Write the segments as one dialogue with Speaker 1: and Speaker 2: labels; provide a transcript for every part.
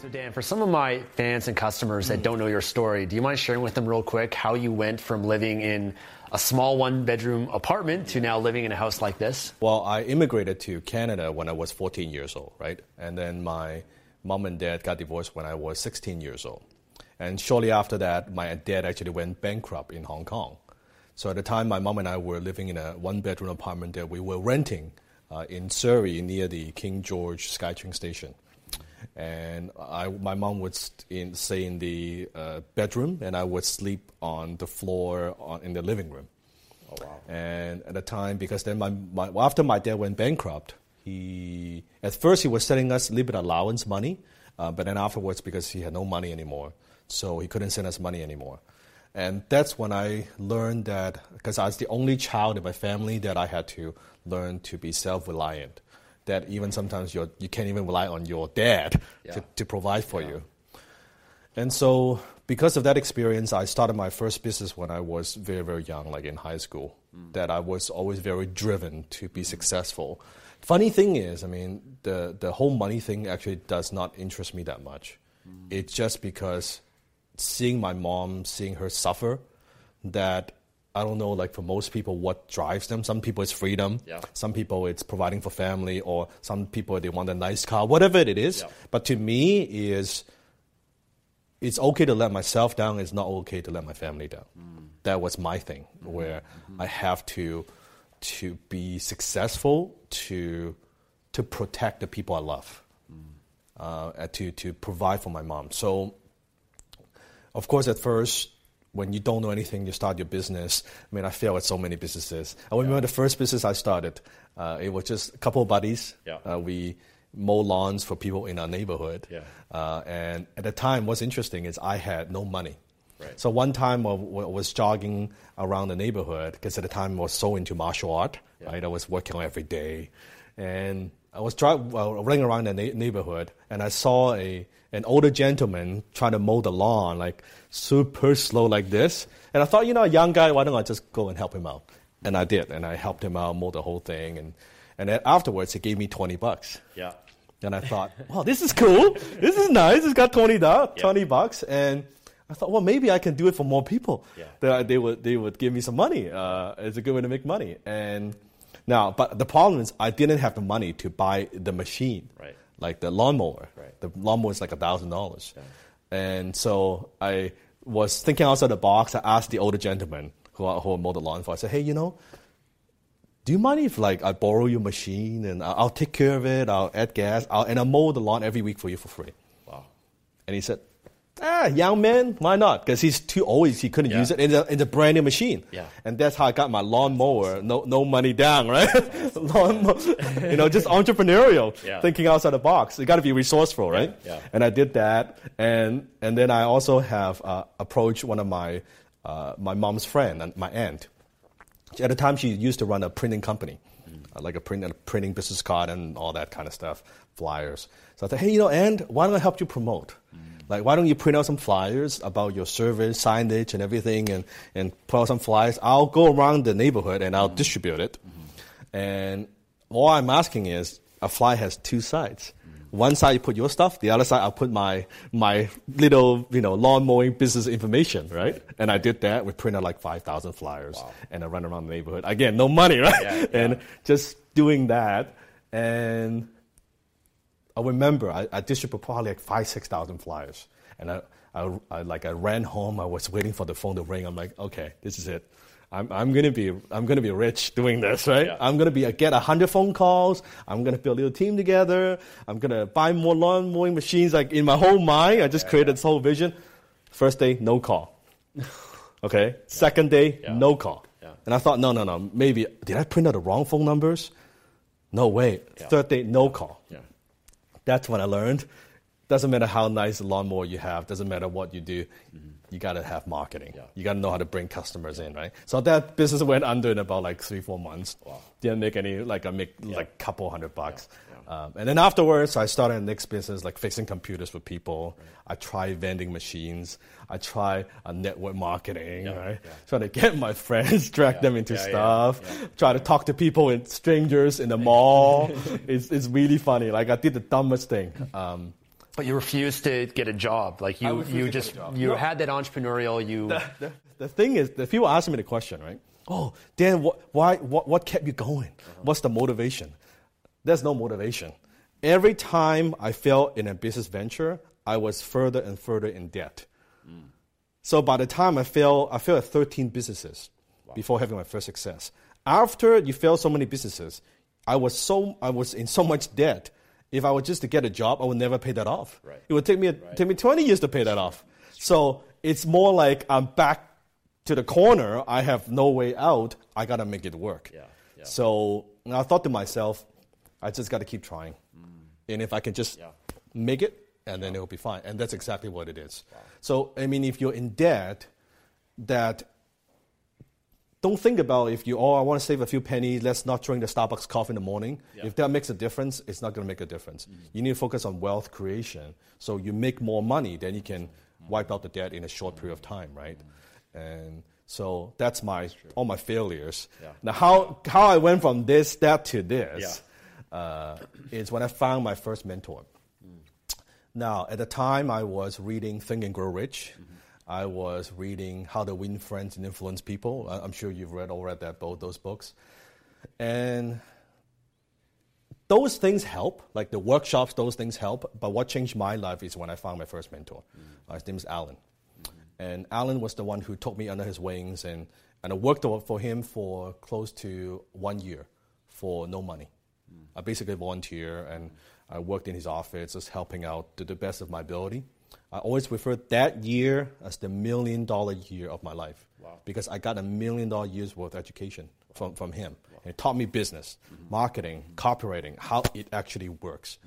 Speaker 1: So, Dan, for some of my fans and customers that don't know your story, do you mind sharing with them real quick how you went from living in a small one bedroom apartment to now living in a house like this?
Speaker 2: Well, I immigrated to Canada when I was 14 years old, right? And then my mom and dad got divorced when I was 16 years old. And shortly after that, my dad actually went bankrupt in Hong Kong. So at the time, my mom and I were living in a one bedroom apartment that we were renting uh, in Surrey near the King George SkyTrain station. And I, my mom would in, stay in the uh, bedroom, and I would sleep on the floor on, in the living room.
Speaker 1: Oh, wow.
Speaker 2: And at the time, because then my, my, after my dad went bankrupt, he at first he was sending us a little bit allowance money, uh, but then afterwards, because he had no money anymore, so he couldn't send us money anymore. And that's when I learned that, because I was the only child in my family, that I had to learn to be self reliant that even sometimes you you can't even rely on your dad yeah. to, to provide for yeah. you. And so, because of that experience, I started my first business when I was very, very young, like in high school, mm. that I was always very driven to be successful. Funny thing is, I mean, the, the whole money thing actually does not interest me that much. Mm. It's just because seeing my mom, seeing her suffer, that I don't know, like for most people, what drives them. Some people it's freedom.
Speaker 1: Yeah.
Speaker 2: Some people it's providing for family, or some people they want a nice car, whatever it is. Yeah. But to me, is it's okay to let myself down. It's not okay to let my family down. Mm. That was my thing, mm-hmm. where mm-hmm. I have to to be successful to to protect the people I love, mm. uh, to to provide for my mom. So, of course, at first when you don't know anything, you start your business. I mean, I failed at so many businesses. I remember yeah. the first business I started. Uh, it was just a couple of buddies.
Speaker 1: Yeah.
Speaker 2: Uh, we mow lawns for people in our neighborhood.
Speaker 1: Yeah.
Speaker 2: Uh, and at the time, what's interesting is I had no money.
Speaker 1: Right.
Speaker 2: So one time I was jogging around the neighborhood because at the time I was so into martial art. Yeah. Right, I was working on every day, and I was driving, running around the na- neighborhood, and I saw a an older gentleman trying to mow the lawn, like super slow like this. And I thought, you know, a young guy, why don't I just go and help him out? And I did, and I helped him out, mow the whole thing. And, and then afterwards, he gave me 20 bucks.
Speaker 1: Yeah.
Speaker 2: And I thought, wow, this is cool. This is nice. It's got 20, do- 20 bucks. And I thought, well, maybe I can do it for more people.
Speaker 1: Yeah.
Speaker 2: They, they, would, they would give me some money. Uh, it's a good way to make money. And now, but the problem is I didn't have the money to buy the machine.
Speaker 1: Right
Speaker 2: like the lawnmower.
Speaker 1: Right.
Speaker 2: The lawnmower is like a thousand dollars. And so I was thinking outside the box. I asked the older gentleman who who mowed the lawn for. I said, "Hey, you know, do you mind if like I borrow your machine and I'll, I'll take care of it. I'll add gas. I'll, and I'll mow the lawn every week for you for free."
Speaker 1: Wow.
Speaker 2: And he said, ah, young man, why not? Because he's too old. He couldn't
Speaker 1: Yeah.
Speaker 2: use it in a, in a brand new machine.
Speaker 1: Yeah.
Speaker 2: And that's how I got my lawnmower. No, no money down, right? Lawnmower, you know, just entrepreneurial,
Speaker 1: Yeah.
Speaker 2: thinking outside the box. You got to be resourceful, right?
Speaker 1: yeah.
Speaker 2: And I did that, and and then I also have uh, approached one of my uh, my mom's friend and my aunt. At the time, she used to run a printing company, uh, like a, print, a printing business card and all that kind of stuff, flyers. So I thought, hey, you know, and why don't I help you promote? Like, why don't you print out some flyers about your service, signage, and everything, and, and put out some flyers? I'll go around the neighborhood and I'll mm-hmm. distribute it. Mm-hmm. And all I'm asking is, a flyer has two sides. Mm-hmm. One side you put your stuff, the other side I'll put my my little you know lawn mowing business information, right? And I did that. We printed like five thousand flyers, and I run around the neighborhood. Again, no money, right?
Speaker 1: Yeah,
Speaker 2: and just doing that, and I remember I, I distributed probably like five six thousand flyers, and I, I, I like I ran home. I was waiting for the phone to ring. I'm like, okay, this is it. I'm, I'm gonna be I'm gonna be rich doing this, right?
Speaker 1: Yeah.
Speaker 2: I'm gonna be I get a hundred phone calls. I'm gonna build a little team together. I'm gonna buy more lawn mowing machines. Like in my whole mind, I just created this whole vision. First day, no call. Okay. Second day,
Speaker 1: Yeah.
Speaker 2: no call.
Speaker 1: Yeah.
Speaker 2: And I thought, no, no, no. Maybe did I print out the wrong phone numbers? No way.
Speaker 1: Yeah.
Speaker 2: Third day, no call. That's what I learned. Doesn't matter how nice a lawnmower you have. Doesn't matter what you do. You gotta have marketing.
Speaker 1: Yeah.
Speaker 2: You gotta know how to bring customers in, right? So that business went under in about like three, four months.
Speaker 1: Wow.
Speaker 2: Didn't make any. Like I make like a couple hundred bucks. Um, and then afterwards, I started a next business, like fixing computers for people. I tried vending machines. I tried uh, network marketing,
Speaker 1: Yeah,
Speaker 2: right?
Speaker 1: yeah.
Speaker 2: Trying to get my friends, drag
Speaker 1: Yeah,
Speaker 2: them into
Speaker 1: yeah, yeah,
Speaker 2: stuff.
Speaker 1: yeah.
Speaker 2: Try to talk to people and strangers in the mall. it's, it's really funny. Like I did the dumbest thing. Um,
Speaker 1: But you refused to get a job. Like you, you just you
Speaker 2: No.
Speaker 1: had that entrepreneurial. You
Speaker 2: the, the thing is, the people ask me the question, right? Oh, Dan, what, why, what, what kept you going? Uh-huh. What's the motivation? There's no motivation. Every time I failed in a business venture, I was further and further in debt. Mm. So by the time I failed, I failed at 13 businesses before having my first success. After you fail so many businesses, I was so I was in so much debt. If I were just to get a job, I would never pay that off.
Speaker 1: Right.
Speaker 2: It would take me take me 20 years to pay that off. So it's more like I'm back to the corner. I have no way out. I gotta make it work.
Speaker 1: Yeah, yeah.
Speaker 2: So I thought to myself, I just gotta keep trying, mm. and if I can just
Speaker 1: Yeah.
Speaker 2: make it, and then it'll be fine. And that's exactly what it is. So I mean, if you're in debt, that don't think about if you oh I want to save a few pennies. Let's not drink the Starbucks coffee in the morning.
Speaker 1: Yeah.
Speaker 2: If that makes a difference, it's not going to make a difference. Mm-hmm. You need to focus on wealth creation. So you make more money, then you can wipe out the debt in a short period of time, right? And so that's my all my failures.
Speaker 1: Yeah.
Speaker 2: Now how how I went from this that to this uh, is when I found my first mentor. Mm. Now, at the time, I was reading Think and Grow Rich. Mm-hmm. I was reading How to Win Friends and Influence People. I'm sure you've read all read that both those books, and those things help. Like the workshops, those things help. But what changed my life is when I found my first mentor. Uh, his name is Alan, and Alan was the one who took me under his wings, and and I worked for him for close to one year for no money. I basically volunteer and I worked in his office, just helping out to the best of my ability. I always refer that year as the million dollar year of my life because I got a million dollar years worth of education from, from him. And he taught me business, marketing, copywriting, how it actually works.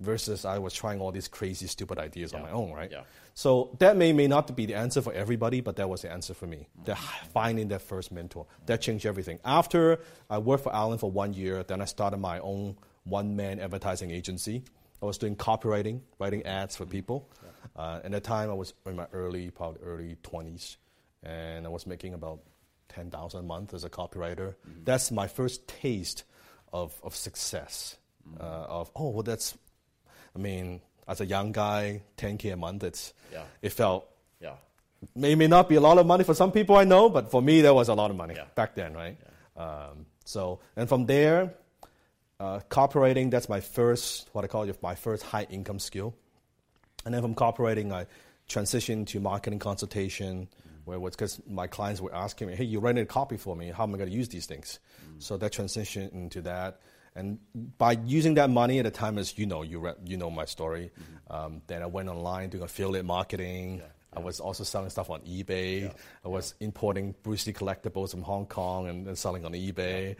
Speaker 2: Versus I was trying all these crazy, stupid ideas on my own, right?
Speaker 1: Yeah.
Speaker 2: So that may, may not be the answer for everybody, but that was the answer for me. That finding that first mentor. That changed everything. After I worked for Alan for one year, then I started my own one man advertising agency. I was doing copywriting, writing ads for mm-hmm. people. Uh, at the time, I was in my early, probably early 20s, and I was making about 10,000 a month as a copywriter. That's my first taste of, of success. Uh, of, oh, well, that's, I mean, as a young guy, 10K a month, it's,
Speaker 1: Yeah.
Speaker 2: it felt
Speaker 1: yeah.
Speaker 2: may may not be a lot of money for some people I know, but for me that was a lot of money
Speaker 1: Yeah.
Speaker 2: back then, right? Um, so and from there, uh, copywriting that's my first what I call it, my first high income skill, and then from copywriting I transitioned to marketing consultation, where was because my clients were asking me, hey, you writing a copy for me, how am I going to use these things? So that transitioned into that. And by using that money at the time, as you know, you, re- you know my story, mm-hmm. um, then I went online doing affiliate marketing. Yeah. I was also selling stuff on eBay. Yeah. I was yeah. importing Bruce Lee collectibles from Hong Kong and, and selling on eBay,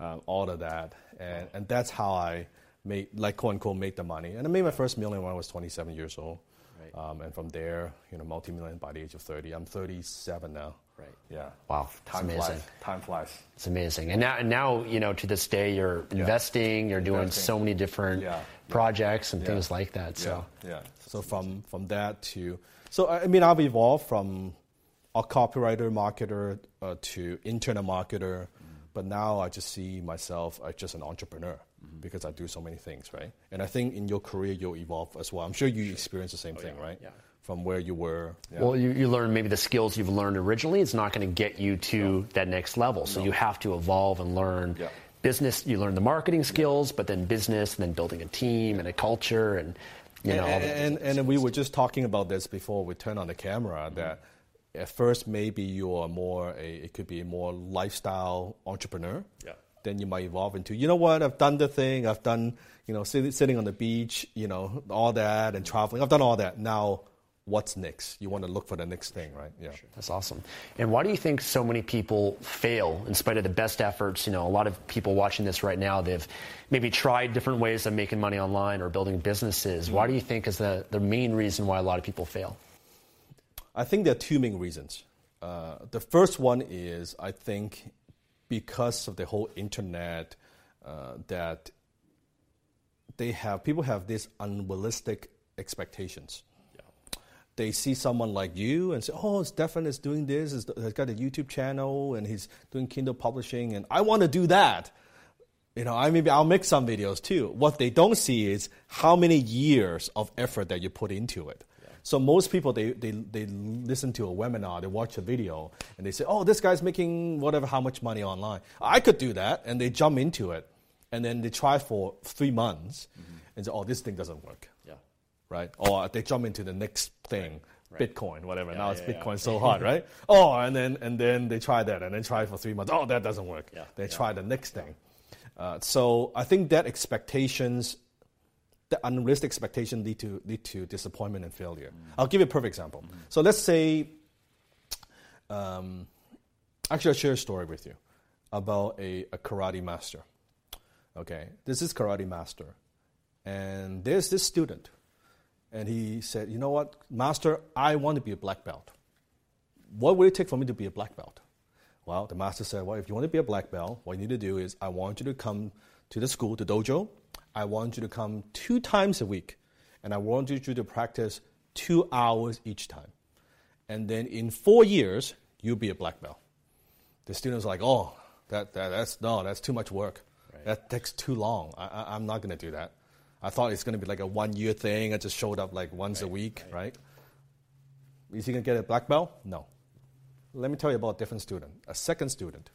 Speaker 2: um, all of that. And, and that's how I made, like, quote unquote, made the money. And I made my first million when I was 27 years old. Right. Um, and from there, you know, multi-million by the age of 30. I'm 37 now.
Speaker 3: Right.
Speaker 2: Yeah.
Speaker 3: Wow.
Speaker 2: Time
Speaker 3: amazing.
Speaker 2: flies. Time flies.
Speaker 3: It's amazing. And now, and now, you know, to this day, you're investing. You're doing investing. so many different yeah. projects and yeah. things like that. So.
Speaker 2: Yeah. yeah. So from from that to so I mean, I've evolved from a copywriter, marketer uh, to internet marketer, mm-hmm. but now I just see myself as just an entrepreneur mm-hmm. because I do so many things, right? And I think in your career you'll evolve as well. I'm sure you sure. experience the same oh, thing,
Speaker 3: yeah.
Speaker 2: right?
Speaker 3: Yeah
Speaker 2: from where you were.
Speaker 3: Yeah. Well, you, you learn maybe the skills you've learned originally. It's not going to get you to no. that next level. So no. you have to evolve and learn yeah. business. You learn the marketing skills, but then business, and then building a team and a culture, and you know.
Speaker 2: And, and, and we were just talking about this before we turned on the camera mm-hmm. that at first maybe you are more a it could be a more lifestyle entrepreneur.
Speaker 3: Yeah.
Speaker 2: Then you might evolve into you know what I've done the thing I've done you know sitting, sitting on the beach you know all that and traveling I've done all that now what's next. You want to look for the next thing, right?
Speaker 3: Yeah. That's awesome. And why do you think so many people fail in spite of the best efforts? You know, a lot of people watching this right now, they've maybe tried different ways of making money online or building businesses. Mm-hmm. Why do you think is the, the main reason why a lot of people fail?
Speaker 2: I think there are two main reasons. Uh, the first one is I think because of the whole internet uh, that they have people have these unrealistic expectations they see someone like you and say, "Oh, Stefan is doing this. He's got a YouTube channel and he's doing Kindle publishing, and I want to do that." You know, I maybe I'll make some videos too. What they don't see is how many years of effort that you put into it. Yeah. So most people they, they they listen to a webinar, they watch a video, and they say, "Oh, this guy's making whatever how much money online. I could do that," and they jump into it, and then they try for three months, mm-hmm. and say, "Oh, this thing doesn't work." right? Or they jump into the next thing, right. Bitcoin, whatever. Yeah, now it's Bitcoin yeah. so hot, right? Oh, and then and then they try that, and then try for three months. Oh, that doesn't work. They try the next thing. Uh, so I think that expectations, the unrealistic expectation lead to lead to disappointment and failure. Mm. I'll give you a perfect example. Mm. So let's say, um, actually, I'll share a story with you about a, a karate master. Okay, this is karate master, and there's this student and he said, You know what, Master, I want to be a black belt. What would it take for me to be a black belt? Well, the master said, Well, if you want to be a black belt, what you need to do is I want you to come to the school, the dojo. I want you to come two times a week, and I want you to practice two hours each time. And then in four years, you'll be a black belt. The students are like, Oh, that, that, that's no, that's too much work. Right. That takes too long. I, I, I'm not going to do that. I thought it's going to be like a one year thing. I just showed up like once right, a week, right. right? Is he going to get a black belt? No. Let me tell you about a different student, a second student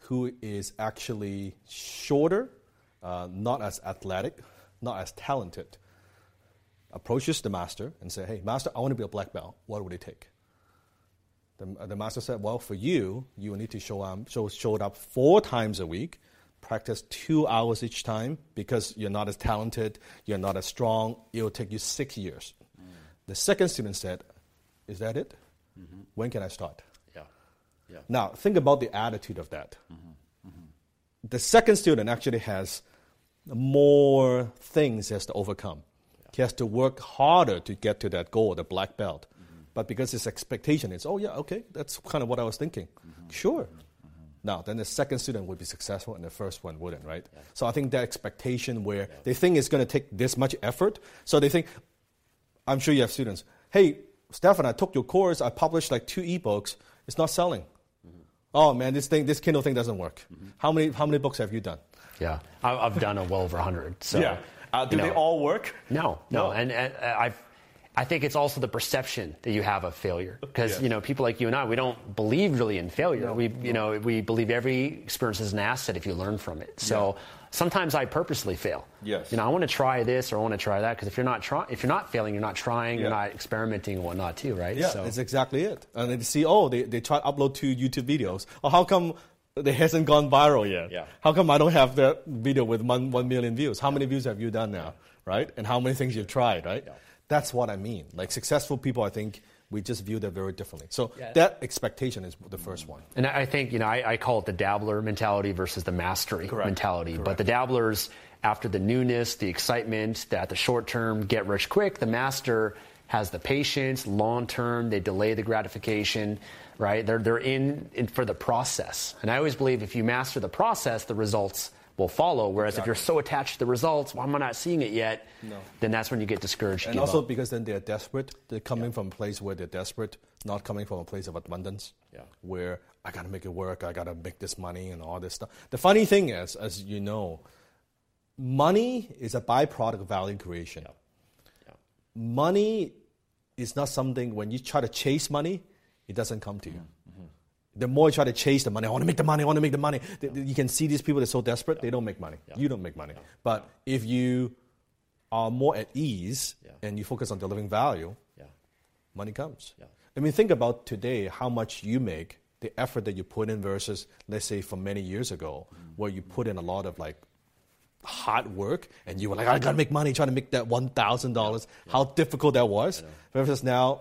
Speaker 2: who is actually shorter, uh, not as athletic, not as talented, approaches the master and say, hey, master, I want to be a black belt. What would it take? The, the master said, well, for you, you will need to show, um, show, show up four times a week practice two hours each time because you're not as talented, you're not as strong, it'll take you six years. Mm. The second student said, Is that it? Mm-hmm. When can I start?
Speaker 3: Yeah. yeah.
Speaker 2: Now, think about the attitude of that. Mm-hmm. The second student actually has more things he has to overcome. Yeah. He has to work harder to get to that goal, the black belt. Mm-hmm. But because his expectation is, oh, yeah, okay, that's kind of what I was thinking. Mm-hmm. Sure. Mm-hmm. Now, then the second student would be successful and the first one wouldn't, right? Yeah. So I think that expectation where yeah. they think it's going to take this much effort, so they think, I'm sure you have students, hey, Stefan, I took your course, I published like two ebooks, it's not selling. Oh man, this thing, this Kindle thing doesn't work. Mm-hmm. How many, how many books have you done?
Speaker 3: Yeah, I've done a well over 100. So,
Speaker 2: yeah. Uh, do you know, they all work?
Speaker 3: No, no. no. And, and uh, I've I think it's also the perception that you have of failure. Because, you know, people like you and I, we don't believe really in failure. No, we, you no. know, we believe every experience is an asset if you learn from it. So yeah. Sometimes I purposely fail.
Speaker 2: Yes.
Speaker 3: You know, I want to try this or I want to try that because if you're not trying, if you're not failing, you're not trying, yeah. you're not experimenting and whatnot too, right?
Speaker 2: Yeah, so. that's exactly it. And they see, oh, they, they try to upload two YouTube videos. Oh, how come it hasn't gone viral yet.
Speaker 1: Yeah.
Speaker 2: How come I don't have that video with one, 1 million views? How many views have you done now, right? And how many things you've tried, right?
Speaker 1: Yeah.
Speaker 2: That's what I mean. Like successful people, I think we just view that very differently. So
Speaker 1: Yeah.
Speaker 2: that expectation is the first one.
Speaker 3: And I think, you know, I, I call it the dabbler mentality versus the mastery
Speaker 2: Correct.
Speaker 3: mentality. But the dabblers, after the newness, the excitement, that the short term get rich quick, the master has the patience, long term, they delay the gratification, right? They're, they're in, in for the process. And I always believe if you master the process, the results will follow. Whereas if you're so attached to the results, why am I not seeing it yet? Then that's when you get discouraged.
Speaker 2: And also
Speaker 3: up.
Speaker 2: because then they're desperate. They're coming from a place where they're desperate, not coming from a place of abundance.
Speaker 1: Yeah.
Speaker 2: Where I gotta make it work, I gotta make this money and all this stuff. The funny thing is, as you know, money is a byproduct of value creation.
Speaker 1: Yeah.
Speaker 2: Money is not something when you try to chase money, it doesn't come to you. Mm. The more you try to chase the money, I want to make the money, I want to make the money. th- You can see these people they're so desperate, they don't make money. You don't make money. But if you are more at ease
Speaker 1: Yeah.
Speaker 2: and you focus on delivering value,
Speaker 1: Yeah.
Speaker 2: money comes.
Speaker 1: Yeah.
Speaker 2: I mean, think about today how much you make, the effort that you put in versus, let's say, from many years ago, mm. where you put in a lot of like hard work and you were like, I gotta make money, trying to make that one thousand dollars. How difficult that was. Versus now,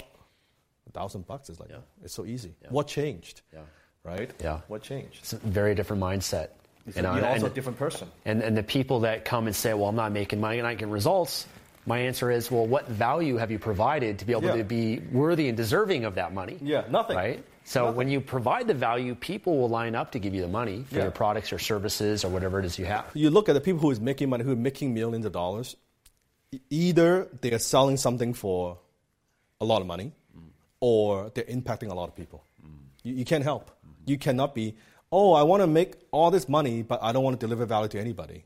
Speaker 2: a thousand bucks is like
Speaker 1: Yeah.
Speaker 2: it's so easy. What changed?
Speaker 1: Yeah.
Speaker 2: Right?
Speaker 3: Yeah.
Speaker 2: What changed?
Speaker 3: it's a very different mindset.
Speaker 2: You're
Speaker 3: and-
Speaker 2: also a different person.
Speaker 3: And, and the people that come and say, well, I'm not making money and I get results, my answer is, well, what value have you provided to be able
Speaker 2: Yeah.
Speaker 3: to be worthy and deserving of that money?
Speaker 2: Yeah, nothing.
Speaker 3: Right? So when you provide the value, people will line up to give you the money for
Speaker 2: Yeah.
Speaker 3: your products or services or whatever it is you have.
Speaker 2: you look at the people who is making money, who are making millions of dollars. Either they are selling something for a lot of money, or they're impacting a lot of people. You, you can't help. You cannot be. Oh, I want to make all this money, but I don't want to deliver value to anybody.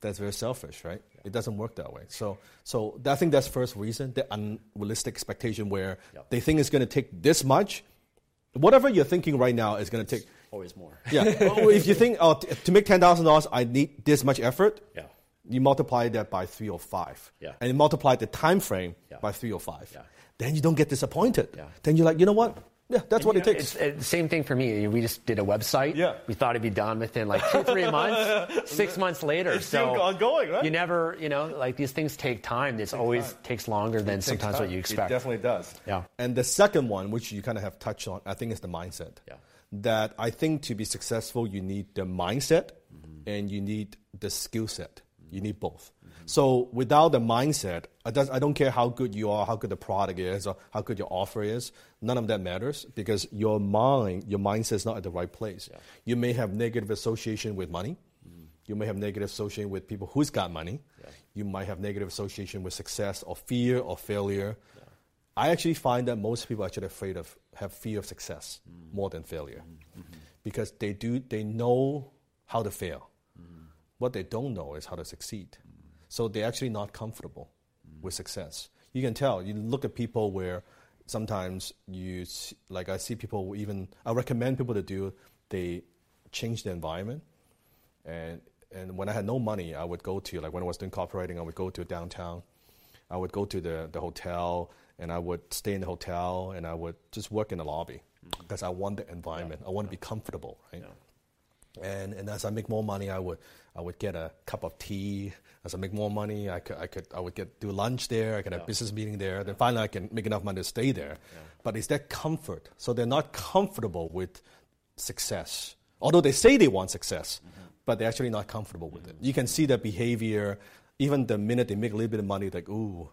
Speaker 2: That's very selfish, right? It doesn't work that way. So, so I think that's first reason the unrealistic expectation where
Speaker 1: Yep.
Speaker 2: they think it's going to take this much. Whatever you're thinking right now is going to take
Speaker 1: Always more.
Speaker 2: yeah. If you think oh, t- to make ten thousand dollars, I need this much effort.
Speaker 1: Yeah.
Speaker 2: You multiply that by three or five.
Speaker 1: Yeah.
Speaker 2: And you multiply the time frame
Speaker 1: Yeah.
Speaker 2: by three or five.
Speaker 1: Yeah.
Speaker 2: Then you don't get disappointed. Then you're like, you know what? Yeah, that's what it
Speaker 3: know,
Speaker 2: takes.
Speaker 3: It's the same thing for me. We just did a website.
Speaker 2: Yeah.
Speaker 3: We thought it'd be done within like two, three months. Six months later.
Speaker 2: It's
Speaker 3: so
Speaker 2: still ongoing, right?
Speaker 3: You never, you know, like these things take time. It's always takes longer than
Speaker 2: takes
Speaker 3: sometimes what you expect.
Speaker 2: It definitely does.
Speaker 3: Yeah.
Speaker 2: And the second one, which you kind of have touched on, I think is the mindset.
Speaker 1: Yeah.
Speaker 2: That I think to be successful, you need the mindset
Speaker 3: Mm-hmm.
Speaker 2: and you need the skill set. You need both. So without the mindset, I, I don't care how good you are, how good the product is, or how good your offer is. None of that matters because your mind, your mindset is not at the right place. You may have negative association with money. You may have negative association with people who's got money. You might have negative association with success or fear or failure. I actually find that most people are actually afraid of have fear of success mm. more than failure mm-hmm. because they do they know how to fail. What they don't know is how to succeed. So they're actually not comfortable with success. You can tell. You look at people where sometimes you see, like I see people who even I recommend people to do they change the environment and and when I had no money, I would go to like when I was doing copywriting, I would go to downtown. I would go to the, the hotel and I would stay in the hotel and I would just work in the lobby because I want the environment. I want to be comfortable, right? And and as I make more money, I would I would get a cup of tea. As I make more money, I could I could I would get do lunch there. I could have business meeting there. Then finally, I can make enough money to stay there. But it's that comfort. So they're not comfortable with success, although they say they want success, mm-hmm. but they're actually not comfortable with it. You can see their behavior. Even the minute they make a little bit of money, like ooh,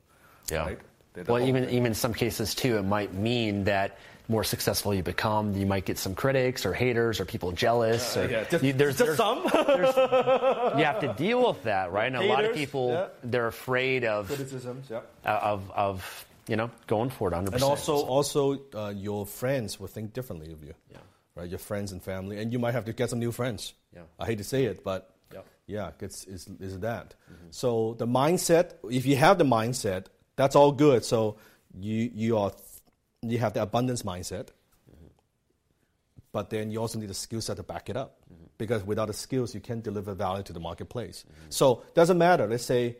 Speaker 3: Yeah.
Speaker 2: right? They're
Speaker 3: Well,
Speaker 2: the-
Speaker 3: even even in some cases too, it might mean that more successful you become, you might get some critics or haters or people jealous. or
Speaker 2: yeah, just,
Speaker 3: you, there's,
Speaker 2: just
Speaker 3: there's-
Speaker 2: some
Speaker 3: you have to deal with that, right? And a lot of people
Speaker 2: yeah.
Speaker 3: they're afraid of
Speaker 2: criticisms. Yeah.
Speaker 3: of of you know going for it 100.
Speaker 2: And also, also uh, your friends will think differently of you.
Speaker 1: Yeah.
Speaker 2: Right, your friends and family, and you might have to get some new friends.
Speaker 1: Yeah.
Speaker 2: I hate to say it, but
Speaker 1: Yep.
Speaker 2: yeah, it's, it's, it's that. So the mindset, if you have the mindset, that's all good. So you you are you have the abundance mindset, mm-hmm. but then you also need a skill set to back it up. Mm-hmm. Because without the skills, you can't deliver value to the marketplace. Mm-hmm. So doesn't matter. Let's say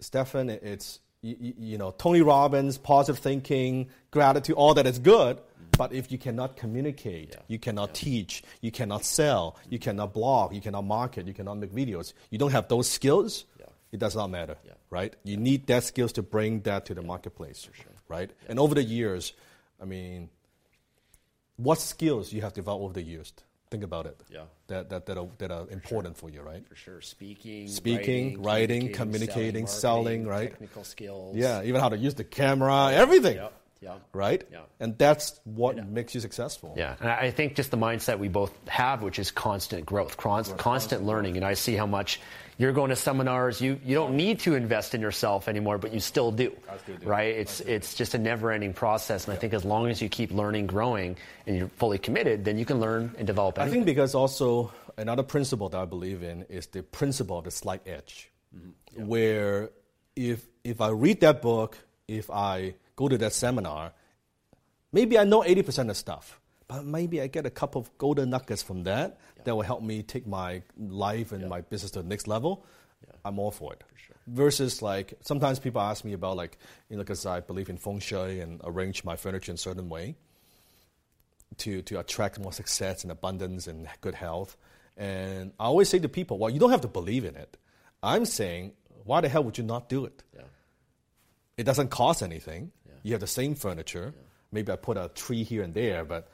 Speaker 2: Stefan, it's you, you, know, Tony Robbins, positive thinking, gratitude, all that is good. But if you cannot communicate, yeah. you cannot yeah. teach, you cannot sell, you cannot blog, you cannot market, you cannot make videos, you don't have those skills. It does not matter, right? You need that skills to bring that to the marketplace, sure. right? And over the years, I mean, what skills you have developed over the years? Think about it.
Speaker 3: Yeah.
Speaker 2: That, that, that, are, that are important for, sure. for you, right?
Speaker 3: For sure. Speaking,
Speaker 2: Speaking, writing, writing communicating, selling, selling, right?
Speaker 3: Technical skills.
Speaker 2: Yeah, even how to use the camera, everything.
Speaker 3: Yep. Yeah.
Speaker 2: Right?
Speaker 3: Yeah.
Speaker 2: And that's what yeah. makes you successful.
Speaker 3: Yeah. And I think just the mindset we both have, which is constant growth, constant, constant learning. And I see how much you're going to seminars. You, you don't need to invest in yourself anymore, but you still do.
Speaker 2: Still do.
Speaker 3: Right? It's, it's just a never ending process. And yeah. I think as long as you keep learning, growing, and you're fully committed, then you can learn and develop anything.
Speaker 2: I think because also another principle that I believe in is the principle of the slight edge, mm-hmm. yeah. where if, if I read that book, if I go to that seminar, maybe I know 80% of stuff, but maybe I get a couple of golden nuggets from that yeah. that will help me take my life and yeah. my business to the next level. Yeah. I'm all for it.
Speaker 3: For sure.
Speaker 2: Versus like sometimes people ask me about like you know because I believe in feng shui and arrange my furniture in a certain way to to attract more success and abundance and good health. And I always say to people, well, you don't have to believe in it. I'm saying, why the hell would you not do it? It doesn't cost anything. You have the same furniture. Maybe I put a tree here and there, but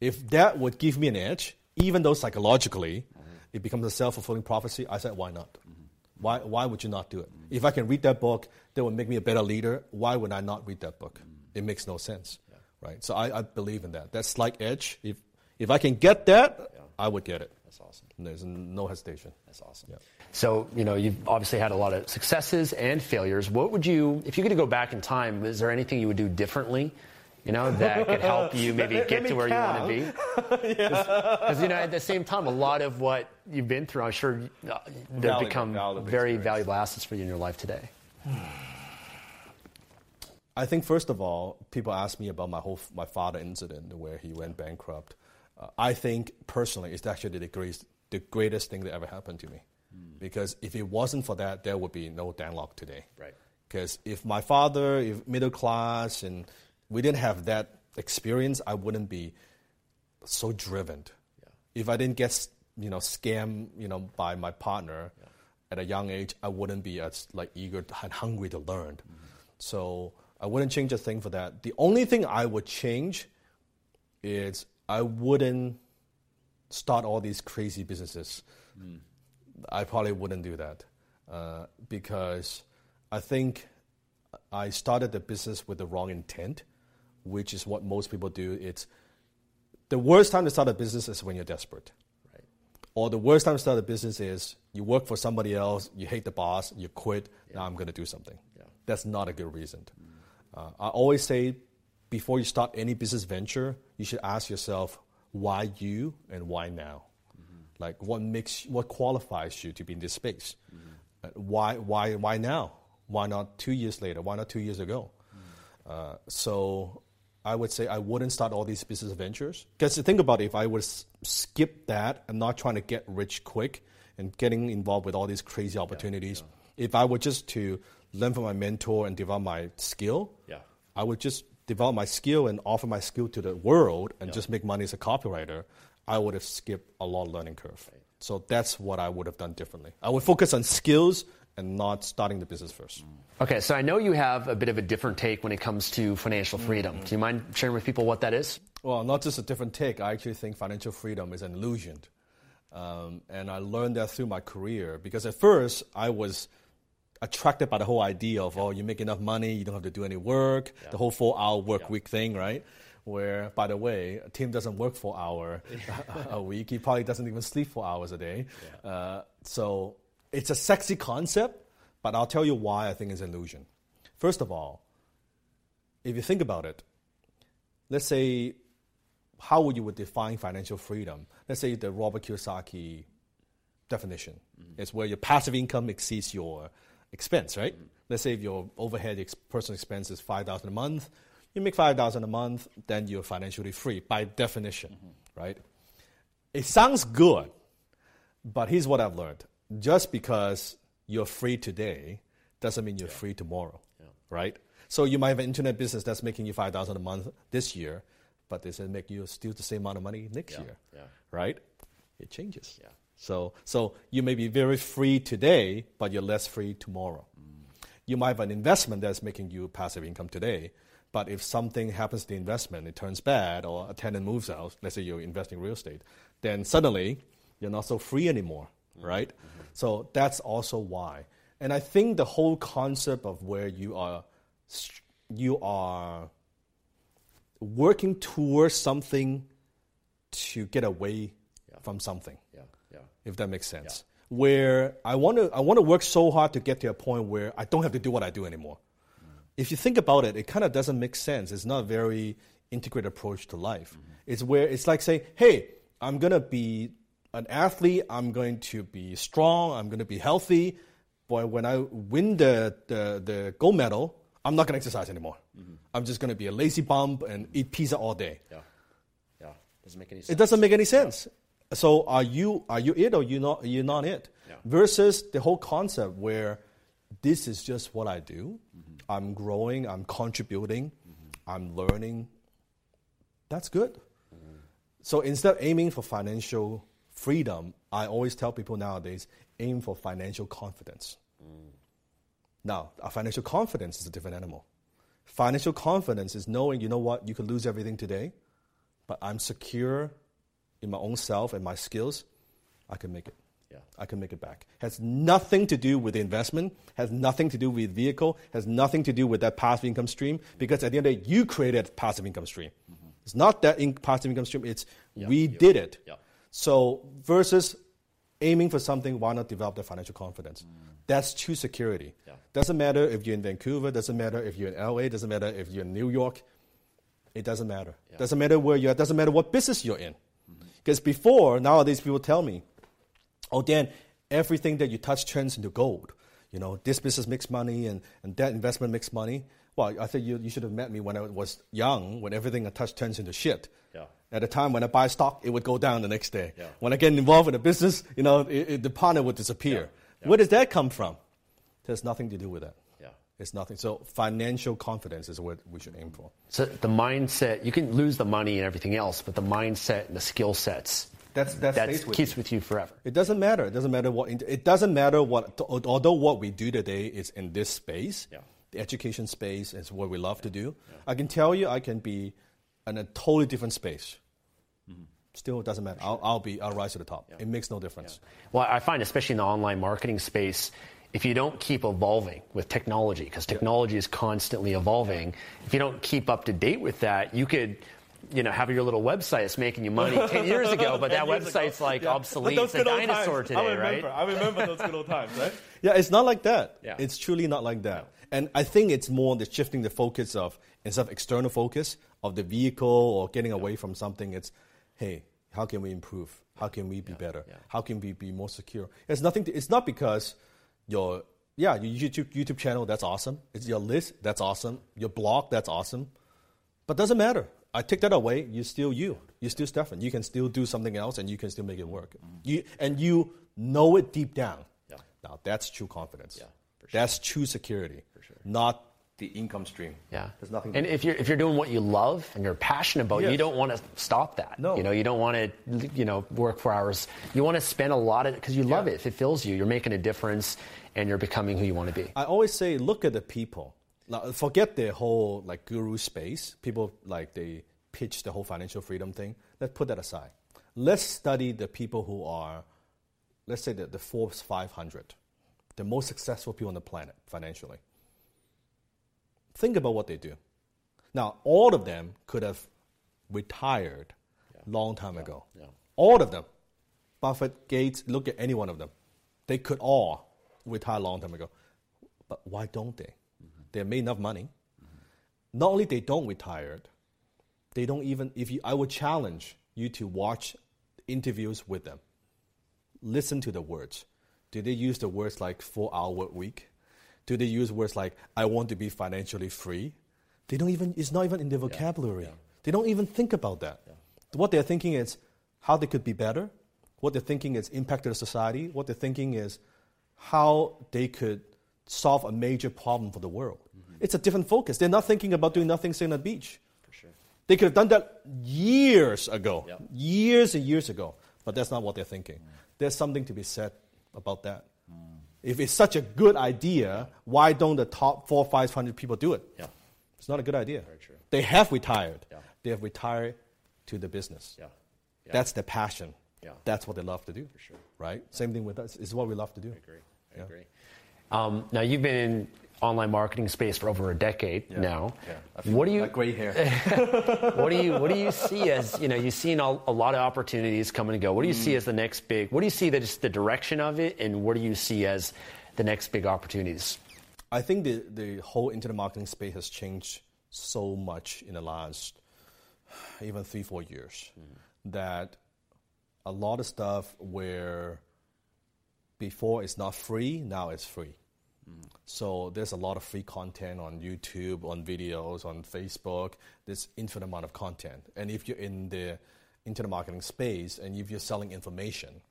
Speaker 2: if that would give me an edge, even though psychologically mm-hmm. it becomes a self fulfilling prophecy, I said, why not? Mm-hmm. Why, why would you not do it? Mm-hmm. If I can read that book, that would make me a better leader. Why would I not read that book? It makes no sense, yeah. right? So I, I, believe in that. That slight edge. If if I can get that, yeah. I would get it.
Speaker 3: That's awesome.
Speaker 2: There's no hesitation.
Speaker 3: That's awesome. Yeah. So you know you've obviously had a lot of successes and failures. What would you, if you could go back in time, is there anything you would do differently? you know, that could help you maybe get to where count. you want to be. Because, you know, at the same time, a lot of what you've been through, I'm sure uh, they've become very experience. valuable assets for you in your life today.
Speaker 2: I think, first of all, people ask me about my whole my father incident where he went bankrupt. Uh, I think, personally, it's actually the greatest, the greatest thing that ever happened to me. Mm. Because if it wasn't for that, there would be no Dan Lok today.
Speaker 3: Right.
Speaker 2: Because if my father, if middle class, and we didn't have that experience, I wouldn't be so driven. Yeah. If I didn't get you know scammed you know by my partner yeah. at a young age, I wouldn't be as like eager and hungry to learn. Mm-hmm. So I wouldn't change a thing for that. The only thing I would change is I wouldn't start all these crazy businesses. Mm. I probably wouldn't do that uh, because I think I started the business with the wrong intent which is what most people do. It's the worst time to start a business is when you're desperate.
Speaker 3: Right.
Speaker 2: Or the worst time to start a business is you work for somebody else, you hate the boss, you quit, yeah. now I'm going to do something.
Speaker 3: Yeah.
Speaker 2: That's not a good reason. Mm. Uh, I always say before you start any business venture, you should ask yourself why you and why now. Mm-hmm. Like what makes what qualifies you to be in this space? Mm-hmm. Uh, why why why now? Why not two years later? Why not two years ago? Mm. Uh, so I would say I wouldn't start all these business ventures. Because think about it, if I would skip that and not trying to get rich quick and getting involved with all these crazy opportunities, yeah, yeah. if I were just to learn from my mentor and develop my skill,
Speaker 3: yeah.
Speaker 2: I would just develop my skill and offer my skill to the world and just make money as a copywriter, I would have skipped a lot of learning curve. Right. So that's what I would have done differently. I would focus on skills and not starting the business first.
Speaker 3: Okay, so I know you have a bit of a different take when it comes to financial freedom. Mm-hmm. Do you mind sharing with people what that is?
Speaker 2: Well, not just a different take. I actually think financial freedom is an illusion. Um, and I learned that through my career because at first I was attracted by the whole idea of, yeah. oh, you make enough money, you don't have to do any work, yeah. the whole four hour work yeah. week thing, right? Where, by the way, Tim doesn't work four hour a week. He probably doesn't even sleep four hours a day. Uh, so it's a sexy concept, but I'll tell you why I think it's an illusion. First of all, if you think about it, let's say how would you would define financial freedom? Let's say the Robert Kiyosaki definition mm-hmm. is where your passive income exceeds your expense, right? Mm-hmm. Let's say if your overhead ex- personal expense is five thousand a month, you make five thousand a month, then you're financially free by definition, mm-hmm. right? It sounds good, but here's what I've learned: just because you're free today doesn't mean you're yeah. free tomorrow.
Speaker 3: Yeah.
Speaker 2: right? So you might have an internet business that's making you 5000 a month this year, but does it make you still the same amount of money next
Speaker 3: Yeah,
Speaker 2: year?
Speaker 3: yeah.
Speaker 2: Right? It changes.
Speaker 3: Yeah.
Speaker 2: So, so you may be very free today, but you're less free tomorrow. You might have an investment that's making you passive income today, but if something happens to the investment, it turns bad, or a tenant moves out, let's say you're investing in real estate, then suddenly you're not so free anymore, right? So that's also why. And I think the whole concept of where you are, you are working towards something to get away from something
Speaker 3: Yeah, yeah.
Speaker 2: If that makes sense. Where I want to, I want to work so hard to get to a point where I don't have to do what I do anymore. Mm-hmm. If you think about it, it kind of doesn't make sense. It's not a very integrated approach to life. Mm-hmm. It's where it's like saying, "Hey, I'm gonna be an athlete. I'm going to be strong. I'm going to be healthy. But when I win the the, the gold medal, I'm not going to exercise anymore. Mm-hmm. I'm just going to be a lazy bum and eat pizza all day."
Speaker 3: Yeah. Yeah. Doesn't make any sense.
Speaker 2: It doesn't make any sense. So are you are you it or you not you not it?
Speaker 3: Yeah.
Speaker 2: Versus the whole concept where this is just what I do. Mm-hmm. I'm growing. I'm contributing. Mm-hmm. I'm learning. That's good. Mm-hmm. So instead of aiming for financial freedom, I always tell people nowadays aim for financial confidence. Mm. Now, a financial confidence is a different animal. Financial confidence is knowing, you know what, you could lose everything today, but I'm secure in my own self and my skills. I can make it.
Speaker 3: Yeah.
Speaker 2: I can make it back. Has nothing to do with the investment, has nothing to do with vehicle, has nothing to do with that passive income stream, because at the end of the day, you created passive income stream. Mm-hmm. It's not that in passive income stream, it's we
Speaker 3: you-
Speaker 2: did it.
Speaker 3: yeah.
Speaker 2: So versus aiming for something, why not develop the financial confidence? Mm. That's true security.
Speaker 3: Yeah.
Speaker 2: Doesn't matter if you're in Vancouver, doesn't matter if you're in LA, doesn't matter if you're in New York. It doesn't matter. Doesn't matter where you're at, doesn't matter what business you're in. Because before, nowadays people tell me, oh, Dan, everything that you touch turns into gold. You know, this business makes money and, and that investment makes money. Well, I think you, you should have met me when I was young, when everything I touch turns into shit.
Speaker 3: Yeah.
Speaker 2: At the time when I buy stock, it would go down the next day.
Speaker 3: Yeah.
Speaker 2: When I get involved in a business, you know, it, it, the partner would disappear. Yeah. Where does that come from? It has nothing to do with that.
Speaker 3: Yeah.
Speaker 2: It's nothing. So financial confidence is what we should aim for.
Speaker 3: So the mindset, you can lose the money and everything else, but the mindset and the skill sets,
Speaker 2: That's, that
Speaker 3: that
Speaker 2: stays with
Speaker 3: keeps
Speaker 2: you.
Speaker 3: with you forever.
Speaker 2: It doesn't matter. It doesn't matter what. It doesn't matter what. Although what we do today is in this space,
Speaker 3: Yeah.
Speaker 2: the education space is what we love to do. I can tell you, I can be in a totally different space. Mm-hmm. Still, it doesn't matter. I'll, I'll be. I'll rise to the top. It makes no difference.
Speaker 3: Well, I find, especially in the online marketing space, if you don't keep evolving with technology, because technology is constantly evolving, if you don't keep up to date with that, you could. You know, have your little website that's making you money 10 years ago, but that website's like obsolete. It's a dinosaur today, right?
Speaker 2: I remember those good old times, right? Yeah, it's not like that.
Speaker 3: Yeah.
Speaker 2: It's truly not like that. And I think it's more the shifting the focus of instead of external focus of the vehicle or getting away from something. It's hey, how can we improve? How can we be better?
Speaker 3: yeah.
Speaker 2: How can we be more secure? It's nothing. To, it's not because your yeah your YouTube YouTube channel that's awesome. It's your list that's awesome. Your blog that's awesome. But doesn't matter. I take that away. You're still you. You're still Stefan. You can still do something else, and you can still make it work. You and you know it deep down.
Speaker 3: Yeah.
Speaker 2: Now that's true confidence.
Speaker 3: Yeah, sure.
Speaker 2: That's true security. For sure. Not the income stream.
Speaker 3: Yeah.
Speaker 2: There's nothing.
Speaker 3: And if you're if you're doing what you love and you're passionate about, you don't want to stop that.
Speaker 2: No.
Speaker 3: You know, you don't want to you know work for hours. You want to spend a lot of it because you love
Speaker 2: Yeah.
Speaker 3: it. If it fills you, you're making a difference, and you're becoming who you want to be.
Speaker 2: I always say, look at the people. Now, forget the whole like guru space. People like they pitch the whole financial freedom thing. Let's put that aside. Let's study the people who are, let's say, the, the Forbes 500, the most successful people on the planet financially. Think about what they do. Now, all of them could have retired long time ago.
Speaker 3: yeah.
Speaker 2: All of them. Buffett, Gates, look at any one of them. They could all retire long time ago. But why don't they? Mm-hmm. They made enough money. Mm-hmm. Not only they don't retire, they don't even if you I would challenge you to watch interviews with them. Listen to the words. Do they use the words like four hour work week? Do they use words like I want to be financially free? They don't even it's not even in their vocabulary. They don't even think about that. What they're thinking is how they could be better. What they're thinking is impact to the society. What they're thinking is how they could solve a major problem for the world. Mm-hmm. It's a different focus. They're not thinking about doing nothing sitting on the beach.
Speaker 3: For sure.
Speaker 2: They could have done that years ago, years and years ago. But that's not what they're thinking. Mm. There's something to be said about that. If it's such a good idea, why don't the top four, five hundred people do it?
Speaker 3: Yeah.
Speaker 2: It's not a good idea.
Speaker 3: Very true.
Speaker 2: They have retired.
Speaker 3: Yeah.
Speaker 2: They have retired to the business.
Speaker 3: Yeah. Yeah.
Speaker 2: That's their passion.
Speaker 3: Yeah.
Speaker 2: That's what they love to do.
Speaker 3: For sure.
Speaker 2: Right? Same thing with us. It's what we love to do.
Speaker 3: I agree. I
Speaker 2: Yeah.
Speaker 3: agree. Um, now you've been in online marketing space for over a decade now. What do you
Speaker 2: gray hair.
Speaker 3: what do you what do you see as you know you've seen a, a lot of opportunities come and go. What do you see mm. as the next big? What do you see that is the direction of it, and what do you see as the next big opportunities?
Speaker 2: I think the, the whole internet marketing space has changed so much in the last even three, four years mm. that a lot of stuff where before it's not free, now it's free. So there's a lot of free content on YouTube, on videos, on Facebook. There's infinite amount of content. And if you're in the internet marketing space and if you're selling information,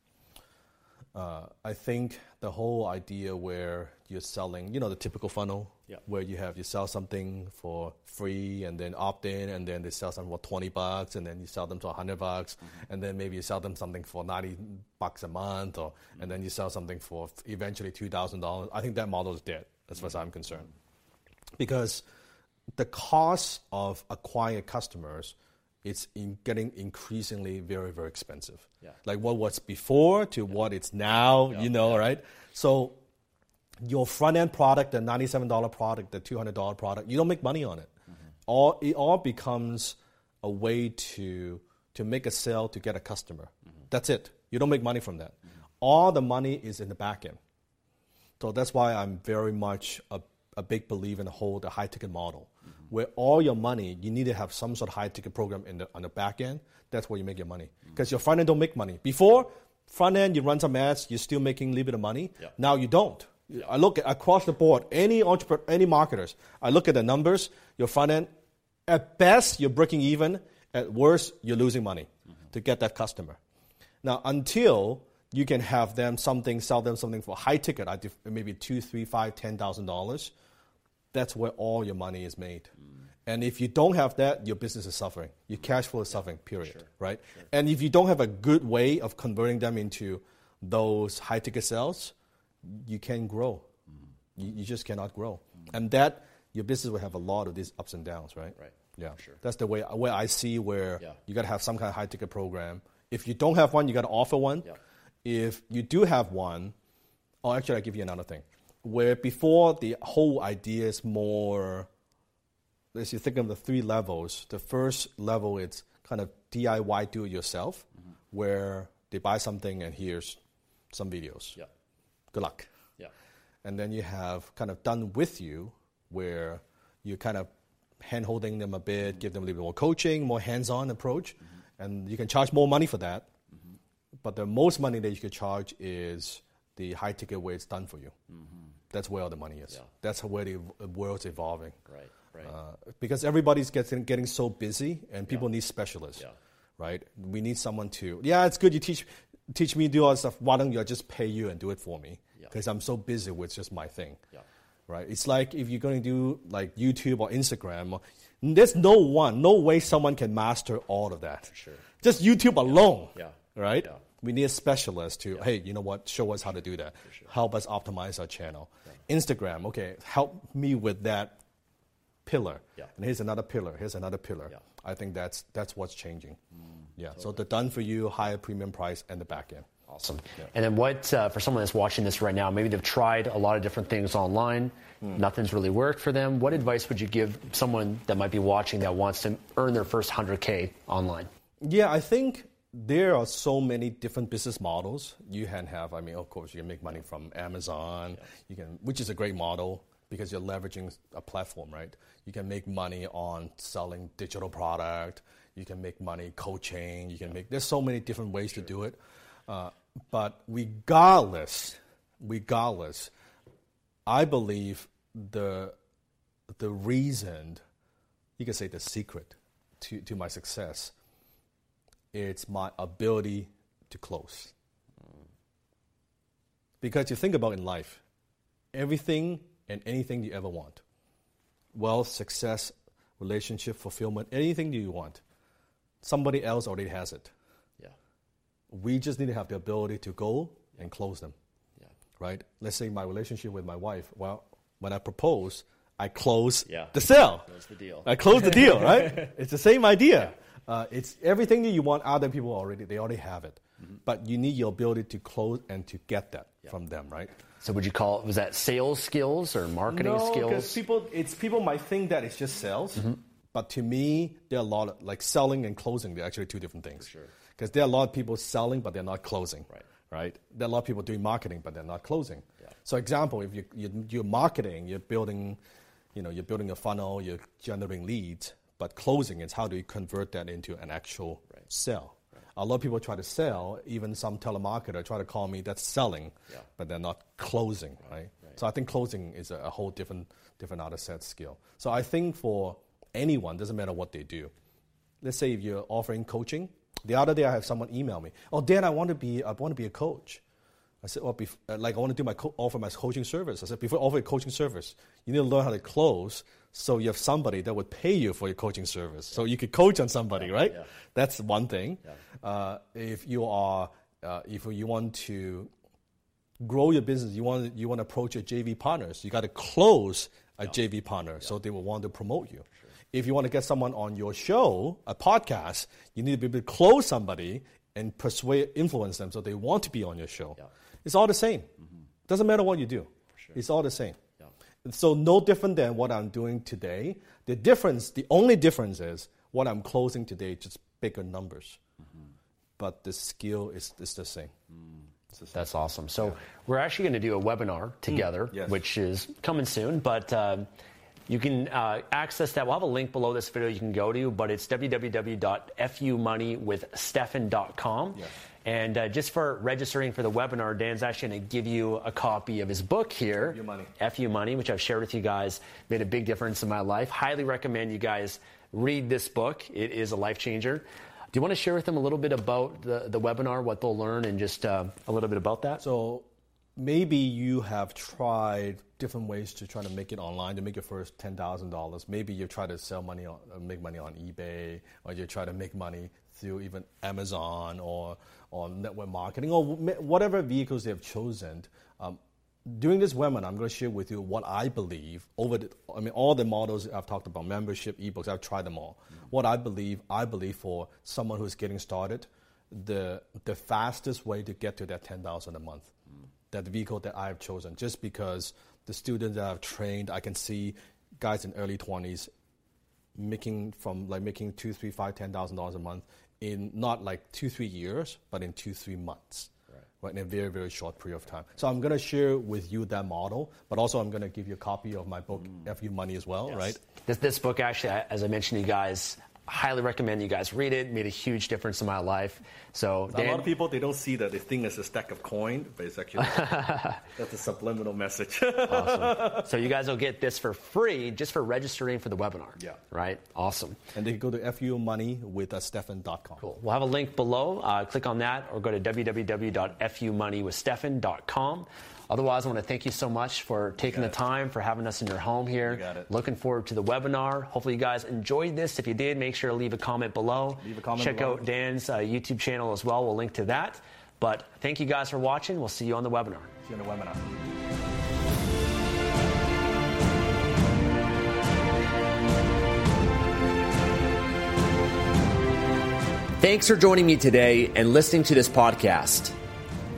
Speaker 2: uh, I think the whole idea where you're selling, you know, the typical funnel,
Speaker 3: Yeah.
Speaker 2: where you have you sell something for free and then opt in, and then they sell something for twenty bucks, and then you sell them to hundred bucks, mm-hmm. and then maybe you sell them something for ninety bucks a month, or and mm-hmm. then you sell something for eventually two thousand dollars. I think that model is dead, as far as mm-hmm. I'm concerned, because the cost of acquiring customers it's in getting increasingly very very expensive.
Speaker 3: Yeah.
Speaker 2: like what was before to what it's now you know right? So your front end product the $97 product the $200 product you don't make money on it. Mm-hmm. All it all becomes a way to to make a sale to get a customer. Mm-hmm. That's it. You don't make money from that. Mm-hmm. All the money is in the back end. So that's why I'm very much a, a big believer in the whole the high ticket model, where all your money you need to have some sort of high ticket program in the on the back end. That's where you make your money. Because your front end don't make money. Before front end you run some ads, you're still making a little bit of money.
Speaker 3: Yeah.
Speaker 2: Now you don't. I look at across the board, any entrepreneur, any marketers. I look at the numbers. Your front end, at best you're breaking even. At worst you're losing money mm-hmm. to get that customer. Now, until you can have them something, sell them something for high ticket, maybe two, three, five, ten thousand dollars. That's where all your money is made. Mm. And if you don't have that, your business is suffering. Your mm. cash flow is suffering. Period. Right. And if you don't have a good way of converting them into those high ticket sales, you can't grow. You, you just cannot grow. And that your business will have a lot of these ups and downs. Right.
Speaker 3: Right.
Speaker 2: Yeah.
Speaker 3: Sure.
Speaker 2: That's the way where I see where
Speaker 3: Yeah.
Speaker 2: you got to have some kind of high ticket program. If you don't have one, you got to offer one.
Speaker 3: Yeah.
Speaker 2: If you do have one, oh, actually, I'll give you another thing. Where before the whole idea is more, as you think of the three levels, the first level is kind of DIY, do it yourself,
Speaker 3: Mm-hmm.
Speaker 2: where they buy something and here's some videos.
Speaker 3: Yeah.
Speaker 2: Good luck.
Speaker 3: Yeah.
Speaker 2: And then you have kind of done with you, where you kind of hand holding them a bit, give them a little bit more coaching, more hands on approach,
Speaker 3: Mm-hmm.
Speaker 2: and you can charge more money for that. But the most money that you could charge is the high ticket where it's done for you. That's where all the money is.
Speaker 3: Yeah.
Speaker 2: That's where the world's evolving.
Speaker 3: Right. Right.
Speaker 2: Uh, because everybody's getting getting so busy, and people need specialists,
Speaker 3: Yeah.
Speaker 2: right? We need someone to. Yeah, it's good you teach teach me do all this stuff. Why don't you just pay you and do it for me?
Speaker 3: Yeah.
Speaker 2: Because I'm so busy with just my thing.
Speaker 3: Yeah.
Speaker 2: Right. It's like if you're going to do like YouTube or Instagram, there's no one, no way someone can master all of that.
Speaker 3: sure.
Speaker 2: Just YouTube alone.
Speaker 3: Yeah.
Speaker 2: Right.
Speaker 3: Yeah.
Speaker 2: We need a specialist to, hey, you know what? Show us how to do that. Sure. Help us optimize our channel. Instagram, okay, help me with that pillar.
Speaker 3: Yeah.
Speaker 2: And here's another pillar. Here's another pillar.
Speaker 3: Yeah.
Speaker 2: I think that's that's what's changing. Mm. yeah. So the done for you, higher premium price, and the back end.
Speaker 3: Awesome. And then what, uh, for someone that's watching this right now, maybe they've tried a lot of different things online, nothing's really worked for them. What advice would you give someone that might be watching that wants to earn their first 100K online?
Speaker 2: Yeah, I think there are so many different business models you can have. I mean, of course, you can make money from Amazon, you can, which is a great model because you're leveraging a platform, right? You can make money on selling digital product. You can make money coaching. You can make. There's so many different ways to do it. Uh, but regardless, regardless, I believe the the reason, you can say the secret to, to my success it's my ability to close. Because you think about in life, everything and anything you ever want, wealth, success, relationship, fulfillment, anything you want, somebody else already has it.
Speaker 3: Yeah.
Speaker 2: We just need to have the ability to go and close them.
Speaker 3: Yeah.
Speaker 2: Right? Let's say my relationship with my wife. Well, when I propose, I close
Speaker 3: Yeah.
Speaker 2: the sale.
Speaker 3: Close the deal.
Speaker 2: I close the deal, right? it's the same idea. Uh, it's everything that you want. Other people already they already have it,
Speaker 3: Mm-hmm.
Speaker 2: but you need your ability to close and to get that from them, right?
Speaker 3: So would you call it, was that sales skills or marketing
Speaker 2: no, because people, it's people might think that it's just sales, but to me, there are a lot of like selling and closing. They're actually two different things.
Speaker 3: sure.
Speaker 2: Because there are a lot of people selling, but they're not closing.
Speaker 3: Right.
Speaker 2: Right. There are a lot of people doing marketing, but they're not closing.
Speaker 3: Yeah.
Speaker 2: So, example, if you, you you're marketing, you're building, you know, you're building a funnel, you're generating leads, but closing is how do you convert that into an actual
Speaker 3: Right.
Speaker 2: sale. A lot of people try to sell, even some telemarketer try to call me that's selling,
Speaker 3: Yeah.
Speaker 2: but they're not closing, right? So I think closing is a, a whole different, different other set skill. So I think for anyone, doesn't matter what they do. Let's say if you're offering coaching. The other day I have someone email me, "Oh, Dan, I want to be, I want to be a coach." I said, "Well, bef- uh, like I want to do my co- offer my coaching service." I said, "Before offering a coaching service, you need to learn how to close, so you have somebody that would pay you for your coaching service, so you could coach on somebody, right?
Speaker 3: yeah.
Speaker 2: That's one thing. Uh, if you are, uh, if you want to grow your business, you want you want to approach your JV partners, you got to close a JV partner, so they will want to promote you. If you want to get someone on your show, a podcast, you need to be able to close somebody and persuade, influence them, so they want to be on your show. It's all the same. Mm-hmm. Doesn't matter what you do. It's all the same. So no different than what I'm doing today. The difference, the only difference is what I'm closing today, just bigger numbers. Mm-hmm. But the skill is, is the same. Mm. It's the same.
Speaker 3: That's awesome. So we're actually going to do a webinar hmm. together,
Speaker 2: yes.
Speaker 3: which is coming soon. But um, you can uh, access that. We'll have a link below this video you can go to, but it's www.fumoneywithstefan.com.
Speaker 2: Yes.
Speaker 3: And uh, just for registering for the webinar, Dan's actually going to give you a copy of his book here,
Speaker 2: FU Money.
Speaker 3: FU Money, which I've shared with you guys. Made a big difference in my life. Highly recommend you guys read this book. It is a life changer. Do you want to share with them a little bit about the, the webinar, what they'll learn, and just uh, a little bit about that?
Speaker 2: So maybe you have tried different ways to try to make it online to make your first ten thousand dollars. Maybe you try to sell money on, uh, make money on eBay, or you try to make money through even Amazon or or network marketing or whatever vehicles they have chosen. Um, during this webinar, I'm going to share with you what I believe over the, I mean, all the models I've talked about, membership, ebooks, I've tried them all. What I believe, I believe for someone who's getting started, the, the fastest way to get to that 10000 a month, that vehicle that I've chosen, just because the students that I've trained, I can see guys in early 20s making from like making two, three, five, ten thousand dollars a month in not like two, three years, but in two, three months. Right. in a very, very short period of time. So I'm going to share with you that model, but also I'm going to give you a copy of my book, mm. FU Money, as well, right?
Speaker 3: This, this book, actually, as I mentioned to you guys, highly recommend you guys read it. Made a huge difference in my life. So,
Speaker 2: a lot of people they don't see that they think it's a stack of coin, but it's actually that's a subliminal message. awesome.
Speaker 3: so you guys will get this for free just for registering for the webinar.
Speaker 2: Yeah.
Speaker 3: Right? Awesome.
Speaker 2: and they can go to fumoney with uh, Stefan.com.
Speaker 3: Cool. We'll have a link below. Uh, click on that or go to www.fumoneywithstefan.com. Otherwise, I want to thank you so much for taking the time, for having us in your home here.
Speaker 2: You got it.
Speaker 3: Looking forward to the webinar. Hopefully, you guys enjoyed this. If you did, make sure to leave a comment below.
Speaker 2: Leave a comment
Speaker 3: Check
Speaker 2: below.
Speaker 3: out Dan's uh, YouTube channel as well. We'll link to that. But thank you guys for watching. We'll see you on the webinar.
Speaker 2: See you in the webinar.
Speaker 1: Thanks for joining me today and listening to this podcast.